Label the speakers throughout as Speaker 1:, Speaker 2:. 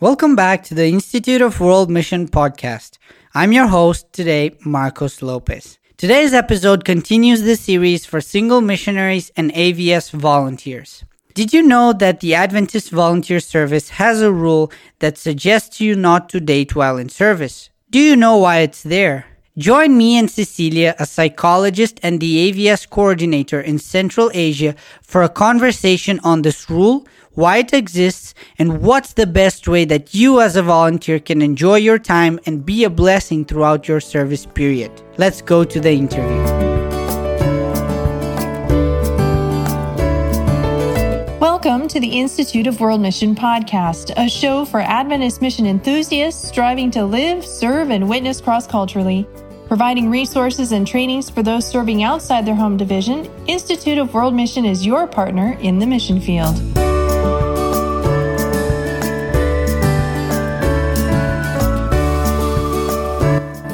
Speaker 1: Welcome back to the Institute of World Mission podcast. I'm your host today, Marcos Lopez. Today's episode continues the series for single missionaries and AVS volunteers. Did you know that the Adventist Volunteer Service has a rule that suggests you not to date while in service? Do you know why it's there? Join me and Cecilia, a psychologist and the AVS coordinator in Central Asia, for a conversation on this rule why it exists, and what's the best way that you as a volunteer can enjoy your time and be a blessing throughout your service period. Let's go to the interview.
Speaker 2: Welcome to the Institute of World Mission podcast, a show for Adventist mission enthusiasts striving to live, serve, and witness cross culturally. Providing resources and trainings for those serving outside their home division, Institute of World Mission is your partner in the mission field.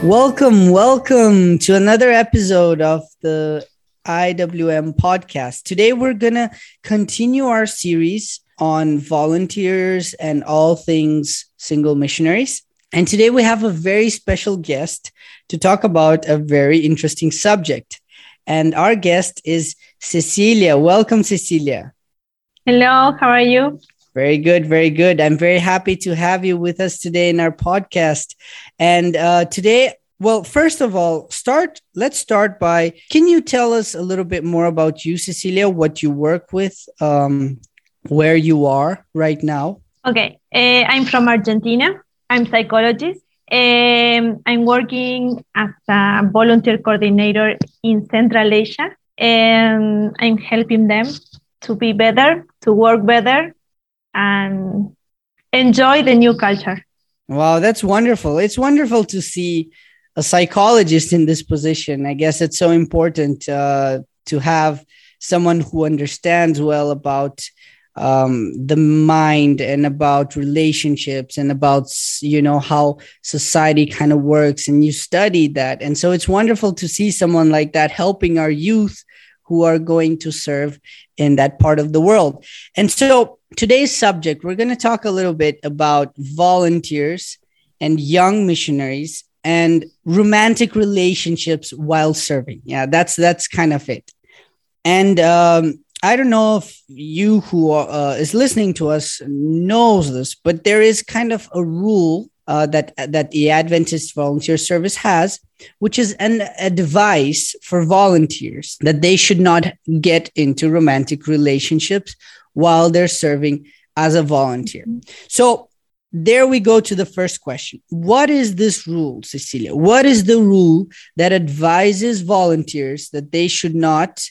Speaker 1: Welcome, welcome to another episode of the IWM podcast. Today we're going to continue our series on volunteers and all things single missionaries. And today we have a very special guest to talk about a very interesting subject. And our guest is Cecilia. Welcome, Cecilia.
Speaker 3: Hello, how are you?
Speaker 1: Very good, very good. I'm very happy to have you with us today in our podcast. And uh, today, well, first of all, start. Let's start by. Can you tell us a little bit more about you, Cecilia? What you work with, um, where you are right now?
Speaker 3: Okay, uh, I'm from Argentina. I'm psychologist. Um, I'm working as a volunteer coordinator in Central Asia, and I'm helping them to be better, to work better, and enjoy the new culture.
Speaker 1: Wow, that's wonderful. It's wonderful to see a psychologist in this position. I guess it's so important uh, to have someone who understands well about um, the mind and about relationships and about you know how society kind of works and you study that and so it's wonderful to see someone like that helping our youth who are going to serve in that part of the world and so today's subject, we're going to talk a little bit about volunteers and young missionaries and romantic relationships while serving. Yeah, that's that's kind of it. And um, I don't know if you who are, uh, is listening to us knows this, but there is kind of a rule uh, that that the Adventist Volunteer Service has, which is an advice for volunteers that they should not get into romantic relationships while they're serving as a volunteer. So there we go to the first question. What is this rule, Cecilia? What is the rule that advises volunteers that they should not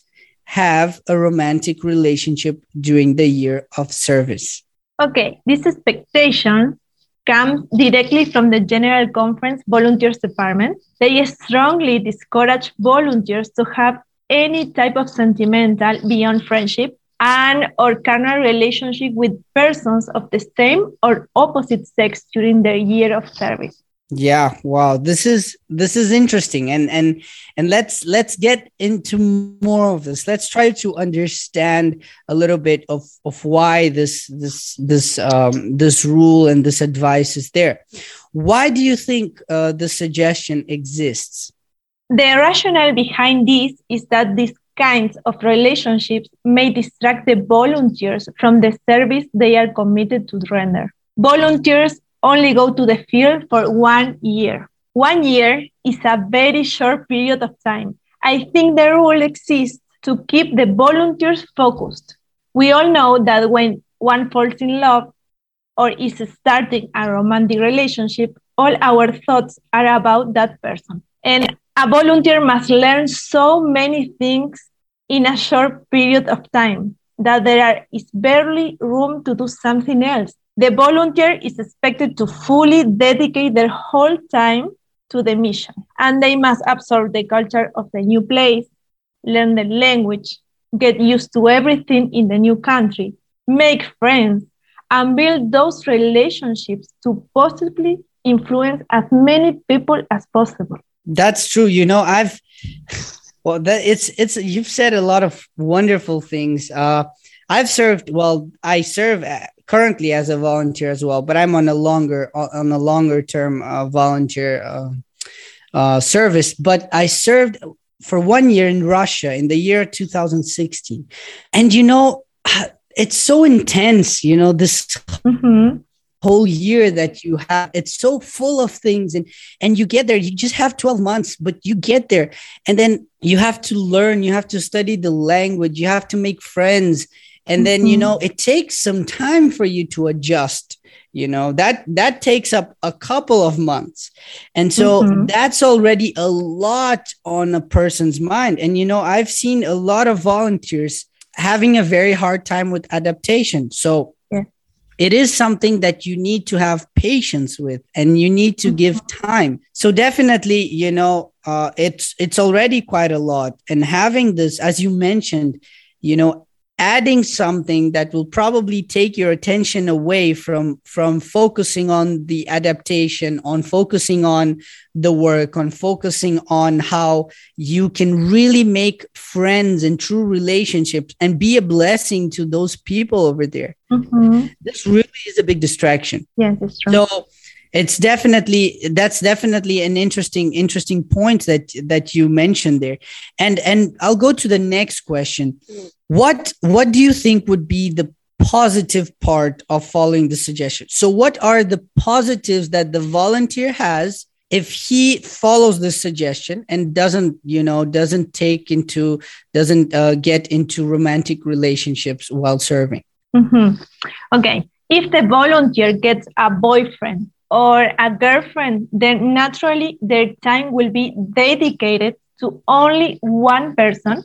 Speaker 1: have a romantic relationship during the year of service?
Speaker 3: Okay, this expectation comes directly from the General Conference Volunteers Department. They strongly discourage volunteers to have any type of sentimental beyond friendship and or carnal relationship with persons of the same or opposite sex during their year of service
Speaker 1: yeah wow this is this is interesting and and and let's let's get into more of this. Let's try to understand a little bit of of why this this this um this rule and this advice is there. Why do you think uh, the suggestion exists?
Speaker 3: The rationale behind this is that these kinds of relationships may distract the volunteers from the service they are committed to render. Volunteers only go to the field for one year. One year is a very short period of time. I think the rule exists to keep the volunteers focused. We all know that when one falls in love or is starting a romantic relationship, all our thoughts are about that person. And a volunteer must learn so many things in a short period of time that there is barely room to do something else. The volunteer is expected to fully dedicate their whole time to the mission, and they must absorb the culture of the new place, learn the language, get used to everything in the new country, make friends, and build those relationships to possibly influence as many people as possible.
Speaker 1: That's true. You know, I've well, that it's it's you've said a lot of wonderful things. Uh, I've served. Well, I serve currently as a volunteer as well, but I'm on a longer on a longer term uh, volunteer uh, uh, service. But I served for one year in Russia in the year 2016, and you know it's so intense. You know this. Mm-hmm whole year that you have it's so full of things and and you get there you just have 12 months but you get there and then you have to learn you have to study the language you have to make friends and then mm-hmm. you know it takes some time for you to adjust you know that that takes up a couple of months and so mm-hmm. that's already a lot on a person's mind and you know i've seen a lot of volunteers having a very hard time with adaptation so it is something that you need to have patience with and you need to give mm-hmm. time so definitely you know uh, it's it's already quite a lot and having this as you mentioned you know adding something that will probably take your attention away from from focusing on the adaptation on focusing on the work on focusing on how you can really make friends and true relationships and be a blessing to those people over there. Mm-hmm. this really is a big distraction.
Speaker 3: Yes it's true.
Speaker 1: So it's definitely that's definitely an interesting interesting point that that you mentioned there. And and i'll go to the next question what what do you think would be the positive part of following the suggestion? So what are the positives that the volunteer has if he follows this suggestion and doesn't you know doesn't take into doesn't uh, get into romantic relationships while serving?
Speaker 3: Mm-hmm. okay. If the volunteer gets a boyfriend or a girlfriend, then naturally their time will be dedicated to only one person,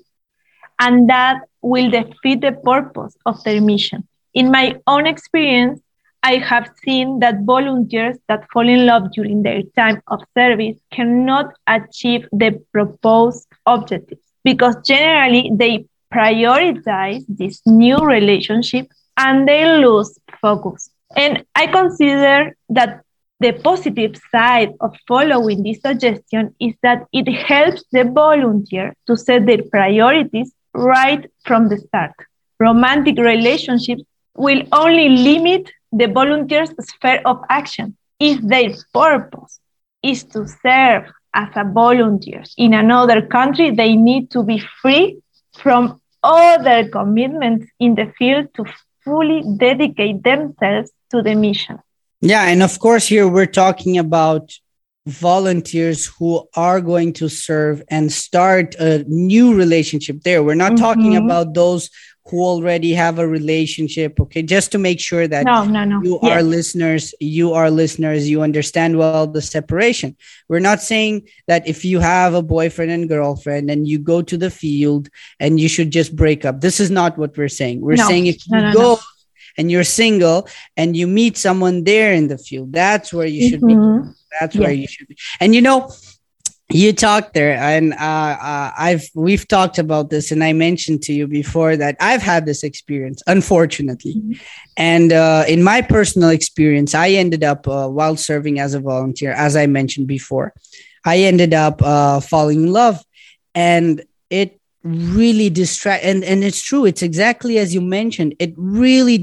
Speaker 3: and that will defeat the purpose of their mission. In my own experience, I have seen that volunteers that fall in love during their time of service cannot achieve the proposed objectives because generally they prioritize this new relationship and they lose focus. And I consider that the positive side of following this suggestion is that it helps the volunteer to set their priorities right from the start. Romantic relationships will only limit the volunteer's sphere of action if their purpose is to serve as a volunteer in another country they need to be free from other commitments in the field to fully dedicate themselves to the mission
Speaker 1: yeah, and of course, here we're talking about volunteers who are going to serve and start a new relationship there. We're not mm-hmm. talking about those who already have a relationship. Okay, just to make sure that
Speaker 3: no, no, no.
Speaker 1: you yes. are listeners, you are listeners, you understand well the separation. We're not saying that if you have a boyfriend and girlfriend and you go to the field and you should just break up. This is not what we're saying. We're saying if you go and you're single and you meet someone there in the field, that's where you should mm-hmm. be. That's yeah. where you should be. And you know, you talked there and uh, uh, i've we've talked about this and i mentioned to you before that i've had this experience unfortunately mm-hmm. and uh, in my personal experience i ended up uh, while serving as a volunteer as i mentioned before i ended up uh, falling in love and it really distract and and it's true it's exactly as you mentioned it really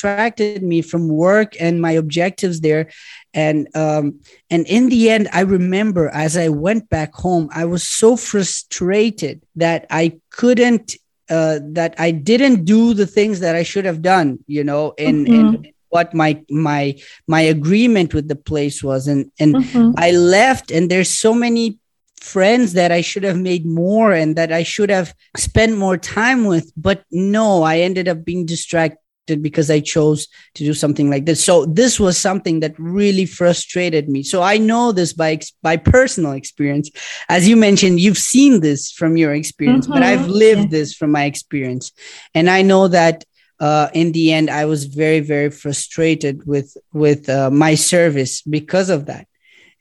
Speaker 1: distracted me from work and my objectives there and um and in the end i remember as i went back home i was so frustrated that i couldn't uh that i didn't do the things that i should have done you know in mm-hmm. in what my my my agreement with the place was and and mm-hmm. i left and there's so many friends that I should have made more and that I should have spent more time with. But no, I ended up being distracted because I chose to do something like this. So this was something that really frustrated me. So I know this by by personal experience. As you mentioned, you've seen this from your experience, mm-hmm. but I've lived yeah. this from my experience, and I know that. Uh, in the end, I was very, very frustrated with with uh, my service because of that,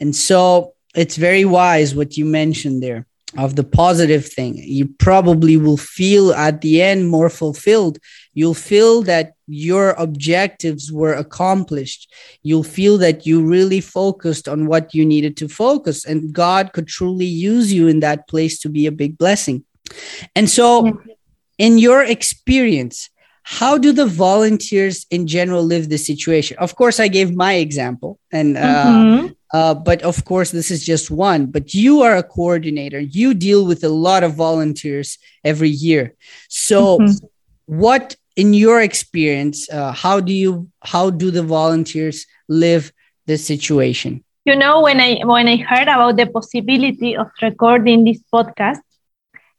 Speaker 1: and so it's very wise what you mentioned there of the positive thing. You probably will feel at the end more fulfilled. You'll feel that your objectives were accomplished. You'll feel that you really focused on what you needed to focus, and God could truly use you in that place to be a big blessing. And so, in your experience, how do the volunteers in general live the situation? Of course, I gave my example, and uh, mm-hmm. uh, but of course, this is just one. But you are a coordinator. You deal with a lot of volunteers every year. So, mm-hmm. what in your experience, uh, how do you how do the volunteers live this situation?
Speaker 3: You know, when I when I heard about the possibility of recording this podcast,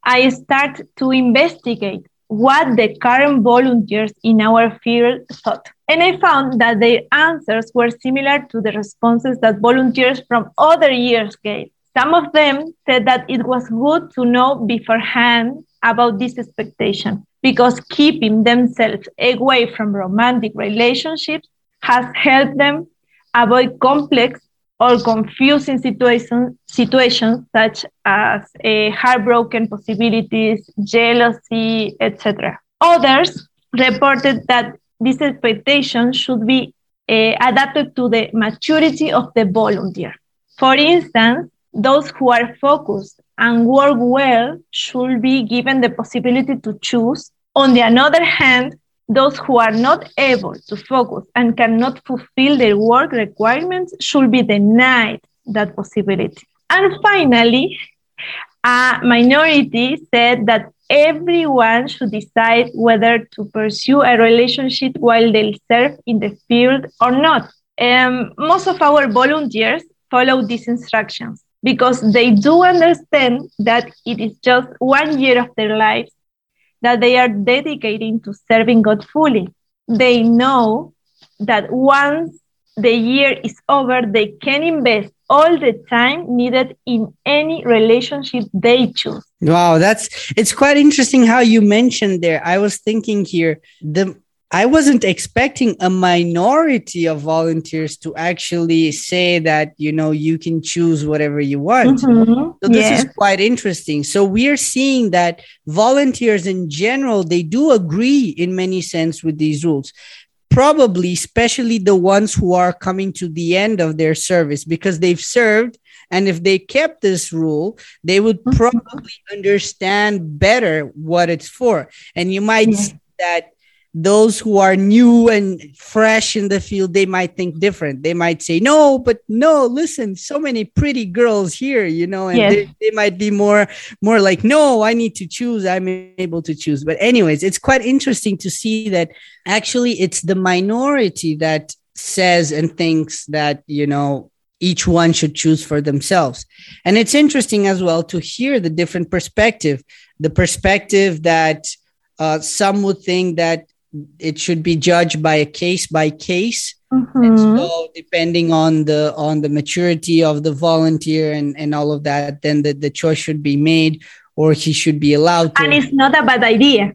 Speaker 3: I start to investigate what the current volunteers in our field thought. And I found that their answers were similar to the responses that volunteers from other years gave. Some of them said that it was good to know beforehand about this expectation because keeping themselves away from romantic relationships has helped them avoid complex or confusing situations, situations such as uh, heartbroken possibilities, jealousy, etc. Others reported that this expectation should be uh, adapted to the maturity of the volunteer. For instance, those who are focused and work well should be given the possibility to choose. On the other hand, those who are not able to focus and cannot fulfill their work requirements should be denied that possibility. And finally, a minority said that everyone should decide whether to pursue a relationship while they serve in the field or not. Um, most of our volunteers follow these instructions because they do understand that it is just one year of their lives that they are dedicating to serving God fully. They know that once the year is over, they can invest all the time needed in any relationship they choose.
Speaker 1: Wow, that's it's quite interesting how you mentioned there. I was thinking here the I wasn't expecting a minority of volunteers to actually say that, you know, you can choose whatever you want. Mm-hmm. So this is quite interesting. So we are seeing that volunteers in general, they do agree in many sense with these rules. Probably, especially the ones who are coming to the end of their service because they've served and if they kept this rule, they would mm-hmm. probably understand better what it's for. And you might yeah. see that those who are new and fresh in the field they might think different. They might say no but no listen so many pretty girls here you know and yes. they, they might be more more like no i need to choose. I'm able to choose. But anyways it's quite interesting to see that actually it's the minority that says and thinks that you know each one should choose for themselves. And it's interesting as well to hear the different perspective the perspective that uh, some would think that it should be judged by a case by case. Mm-hmm. and so depending on the on the maturity of the volunteer and and all of that then the, the choice should be made or he should be allowed to.
Speaker 3: And it's not a bad idea.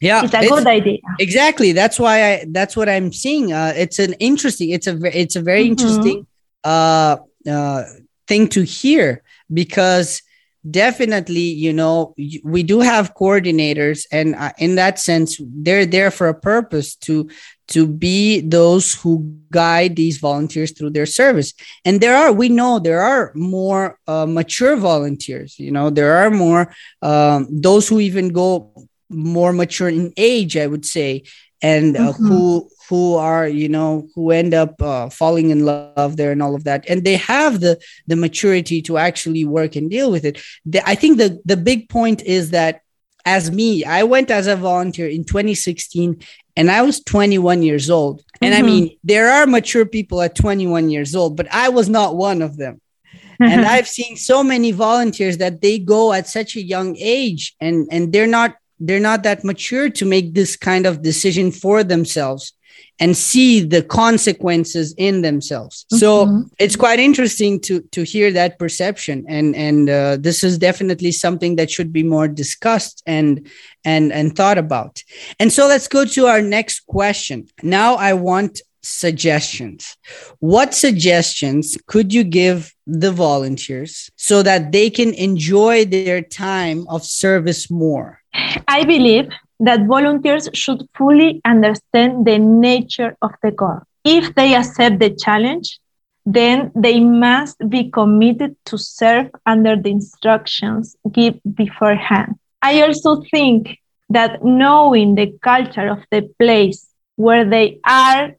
Speaker 1: Yeah
Speaker 3: it's a it's, good idea.
Speaker 1: Exactly. That's why i that's what i'm seeing. Uh it's an interesting it's a it's a very mm-hmm. interesting uh uh thing to hear because definitely you know we do have coordinators and uh, in that sense they're there for a purpose to to be those who guide these volunteers through their service. And there are we know there are more uh, mature volunteers you know there are more um, those who even go more mature in age i would say and uh, mm-hmm. who who are you know who end up uh, falling in love there and all of that and they have the the maturity to actually work and deal with it the, i think the the big point is that as me i went as a volunteer in 2016 and i was 21 years old and mm-hmm. i mean there are mature people at 21 years old but i was not one of them and i've seen so many volunteers that they go at such a young age and and they're not they're not that mature to make this kind of decision for themselves and see the consequences in themselves. Mm-hmm. So it's quite interesting to to hear that perception, and and uh, this is definitely something that should be more discussed and and and thought about. And so let's go to our next question. Now I want suggestions. What suggestions could you give the volunteers so that they can enjoy their time of service more?
Speaker 3: I believe that volunteers should fully understand the nature of the goal. If they accept the challenge, then they must be committed to serve under the instructions given beforehand. I also think that knowing the culture of the place where they are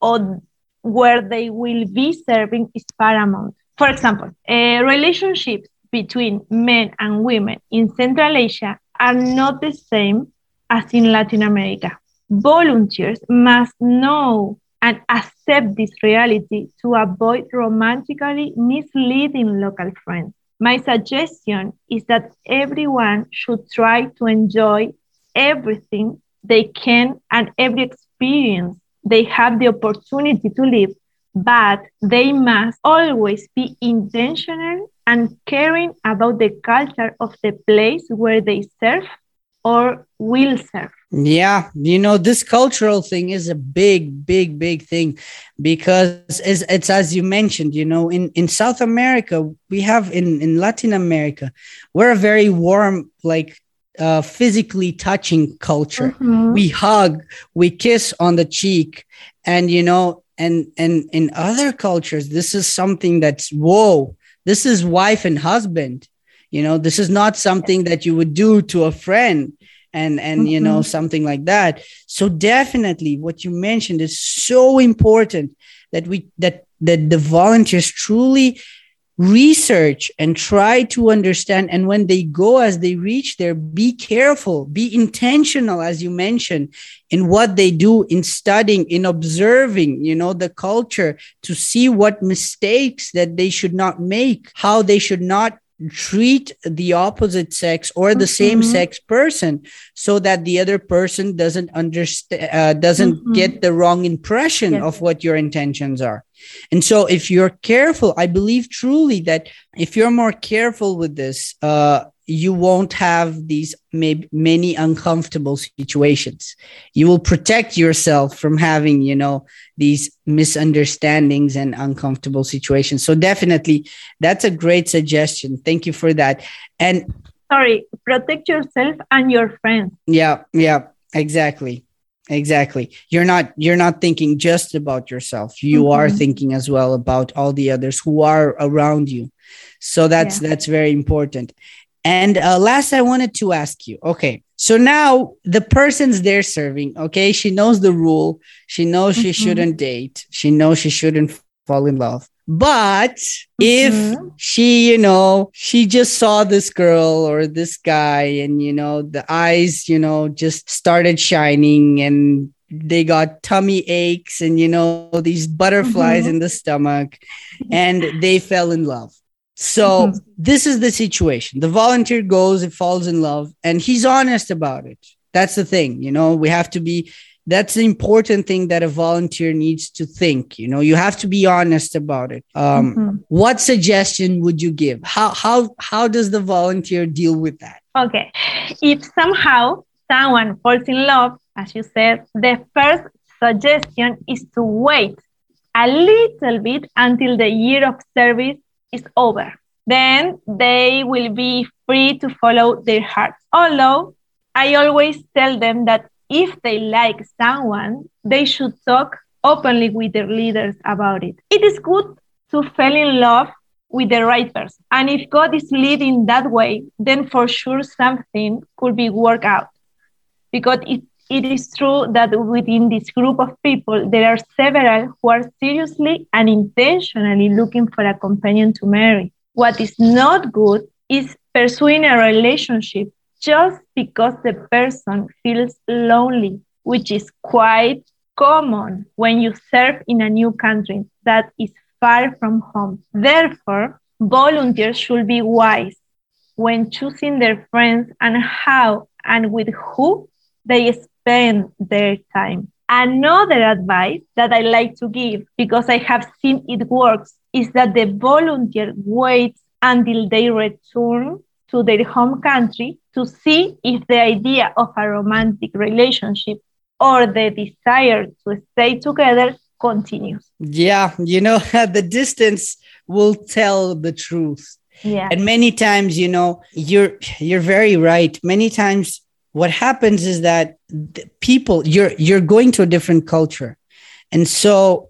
Speaker 3: or where they will be serving is paramount. For example, uh, relationships between men and women in Central Asia are not the same as in Latin America. Volunteers must know and accept this reality to avoid romantically misleading local friends. My suggestion is that everyone should try to enjoy everything they can and every experience they have the opportunity to live, but they must always be intentional and caring about the culture of the place where they serve or will serve.
Speaker 1: Yeah, you know, this cultural thing is a big, big, big thing because it's, it's as you mentioned, you know, in, in South America, we have in, in Latin America, we're a very warm, like uh, physically touching culture. Mm-hmm. We hug, we kiss on the cheek, and you know, and and in other cultures, this is something that's whoa. This is wife and husband. You know, this is not something that you would do to a friend and and mm-hmm. you know mm-hmm. something like that so definitely what you mentioned is so important that we that that the volunteers truly research and try to understand. And when they go as they reach there be careful be intentional as you mentioned in what they do in studying in observing you know the culture to see what mistakes that they should not make how they should not treat the opposite sex or the mm-hmm. same sex person so that the other person doesn't understand uh, doesn't mm-hmm. get the wrong impression yes. of what your intentions are and so if you're careful i believe truly that if you're more careful with this uh, you won't have these maybe many uncomfortable situations. You will protect yourself from having you know these misunderstandings and uncomfortable situations. So definitely that's a great suggestion. Thank you for that. And
Speaker 3: sorry protect yourself and your friends.
Speaker 1: Yeah yeah exactly exactly. You're not you're not thinking just about yourself. You mm-hmm. are thinking as well about all the others who are around you. So that's yeah. that's very important and uh, last, I wanted to ask you okay, so now the person's there serving, okay, she knows the rule, she knows she mm-hmm. shouldn't date, she knows she shouldn't fall in love. But mm-hmm. if she, you know, she just saw this girl or this guy and, you know, the eyes, you know, just started shining and they got tummy aches and, you know, these butterflies mm-hmm. in the stomach and they fell in love. So mm-hmm. this is the situation. The volunteer goes, it falls in love, and he's honest about it. That's the thing, you know. We have to be. That's the important thing that a volunteer needs to think. You know, you have to be honest about it. Um, mm-hmm. What suggestion would you give? How how how does the volunteer deal with that?
Speaker 3: Okay, if somehow someone falls in love, as you said, the first suggestion is to wait a little bit until the year of service is over. Then they will be free to follow their hearts. Although I always tell them that if they like someone, they should talk openly with their leaders about it. It is good to fall in love with the right person. And if God is leading that way, then for sure something could be worked out. Because it it is true that within this group of people, there are several who are seriously and intentionally looking for a companion to marry. What is not good is pursuing a relationship just because the person feels lonely, which is quite common when you serve in a new country that is far from home. Therefore, volunteers should be wise when choosing their friends and how and with who they spend their time. Another advice that I like to give, because I have seen it works, is that the volunteer waits until they return to their home country to see if the idea of a romantic relationship or the desire to stay together continues.
Speaker 1: Yeah, you know, the distance will tell the truth. Yeah. And many times, you know, you're you're very right. Many times what happens is that people you're you're going to a different culture and so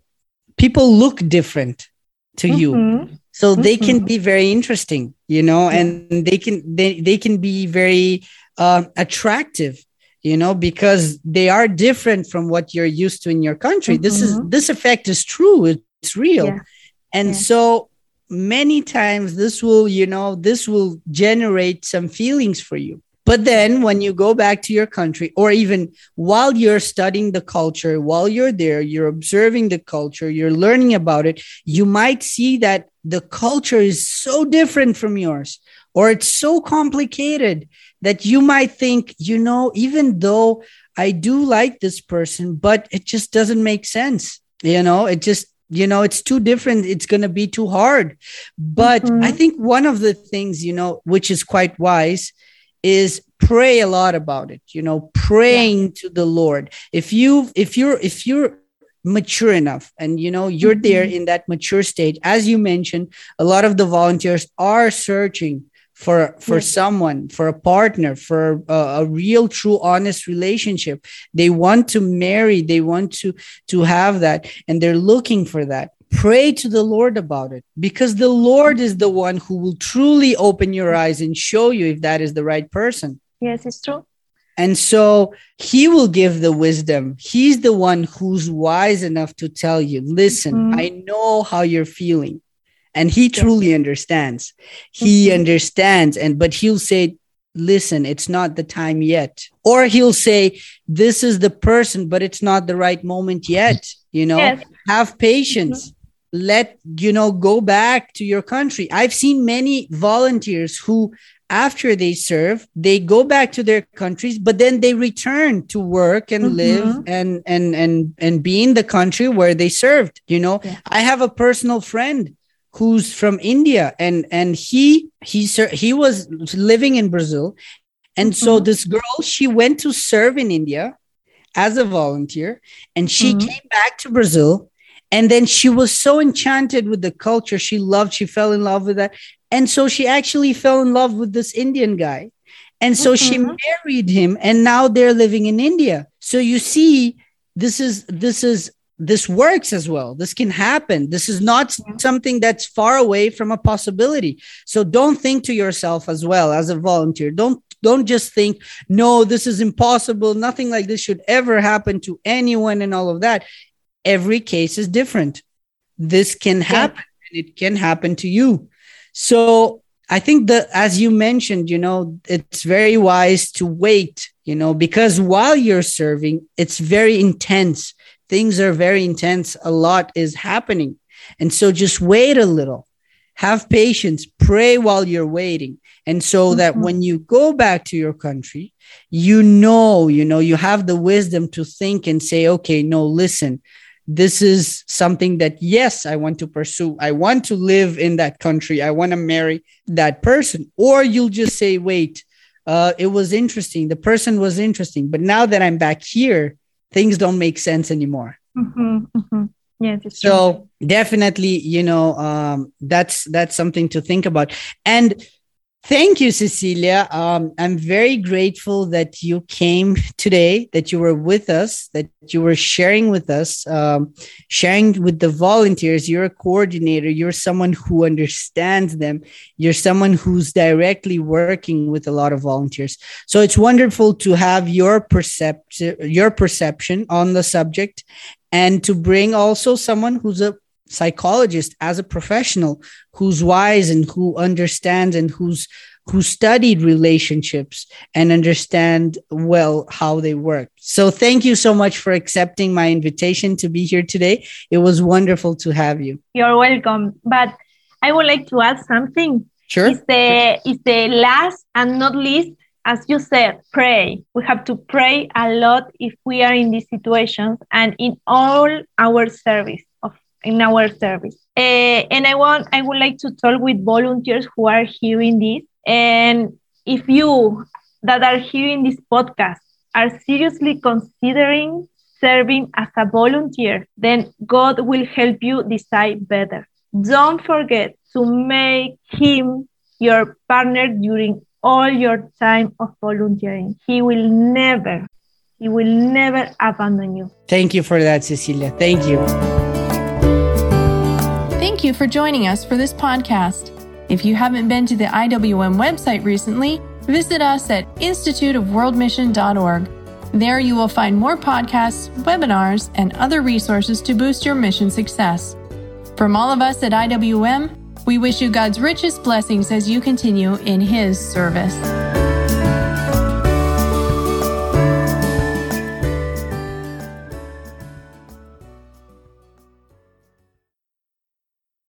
Speaker 1: people look different to mm-hmm. you so mm-hmm. they can be very interesting you know and they can they, they can be very uh, attractive you know because they are different from what you're used to in your country mm-hmm. this is this effect is true it's real yeah. and yeah. so many times this will you know this will generate some feelings for you but then when you go back to your country or even while you're studying the culture while you're there you're observing the culture you're learning about it you might see that the culture is so different from yours or it's so complicated that you might think you know even though i do like this person but it just doesn't make sense. You know it just you know it's too different. It's going to be too hard. But mm-hmm. i think one of the things you know which is quite wise is pray a lot about it you know praying yeah. to the lord if you if you're if you're mature enough and you know you're mm-hmm. there in that mature stage as you mentioned a lot of the volunteers are searching for for yes. someone for a partner for a, a, real true honest relationship they want to marry they want to to have that and they're looking for that pray to the lord about it because the lord is the one who will truly open your eyes and show you if that is the right person
Speaker 3: yes it's true
Speaker 1: and so he will give the wisdom. He's the one who's wise enough to tell you, listen, mm-hmm. I know how you're feeling and he truly understands he mm-hmm. understands and but he'll say listen it's not the time yet or he'll say this is the person but it's not the right moment yet you know yes. have patience mm-hmm. Let you know go back to your country i've seen many volunteers who after they serve they go back to their countries but then they return to work and mm-hmm. live and and and and be in the country where they served you know yeah. i have a personal friend who's from India and and he he he was living in Brazil and mm-hmm. so this girl she went to serve in India as a volunteer and she mm-hmm. came back to Brazil and then she was so enchanted with the culture she loved she fell in love with that and so she actually fell in love with this Indian guy and so mm-hmm. she married him and now they're living in India so you see this is this is this works as well. This can happen. This is not something that's far away from a possibility. So don't think to yourself as well as a volunteer. Don't don't just think, no, this is impossible. Nothing like this should ever happen to anyone and all of that. Every case is different. This can happen yeah. and it can happen to you. So I think that as you mentioned, you know, it's very wise to wait, you know, because while you're serving, it's very intense things are very intense. A lot is happening. And so just wait a little, have patience, pray while you're waiting. And so mm-hmm. that when you go back to your country, you know, you know, you have the wisdom to think and say, okay, no, listen, this is something that, yes, I want to pursue. I want to live in that country. I want to marry that person. Or you'll just say, wait, uh, it was interesting. The person was interesting. But now that I'm back here, things don't make sense anymore.
Speaker 3: Mm-hmm, mm-hmm. Yeah,
Speaker 1: so true. definitely, you know, um, that's that's something to think about. And Thank you, Cecilia. Um, I'm very grateful that you came today, that you were with us, that you were sharing with us, um, sharing with the volunteers. You're a coordinator, you're someone who understands them, you're someone who's directly working with a lot of volunteers. So it's wonderful to have your perception, your perception on the subject and to bring also someone who's a psychologist as a professional who's wise and who understands and who's who studied relationships and understand well how they work. So thank you so much for accepting my invitation to be here today. It was wonderful to have you.
Speaker 3: You're welcome. But I would like to add something.
Speaker 1: Sure.
Speaker 3: It's the, it's the last and not least, as you said, pray. We have to pray a lot if we are in these situations and in all our service in our service. Uh, and I want, I would like to talk with volunteers who are hearing this. And if you that are hearing this podcast are seriously considering serving as a volunteer, then God will help you decide better. Don't forget to make Him your partner during all your time of volunteering. He will never, He will never abandon you.
Speaker 1: Thank you for that, Cecilia. Thank you.
Speaker 2: Thank you for joining us for this podcast. If you haven't been to the IWM website recently, visit us at instituteofworldmission.org. There you will find more podcasts, webinars, and other resources to boost your mission success. From all of us at IWM, we wish you God's richest blessings as you continue in His service.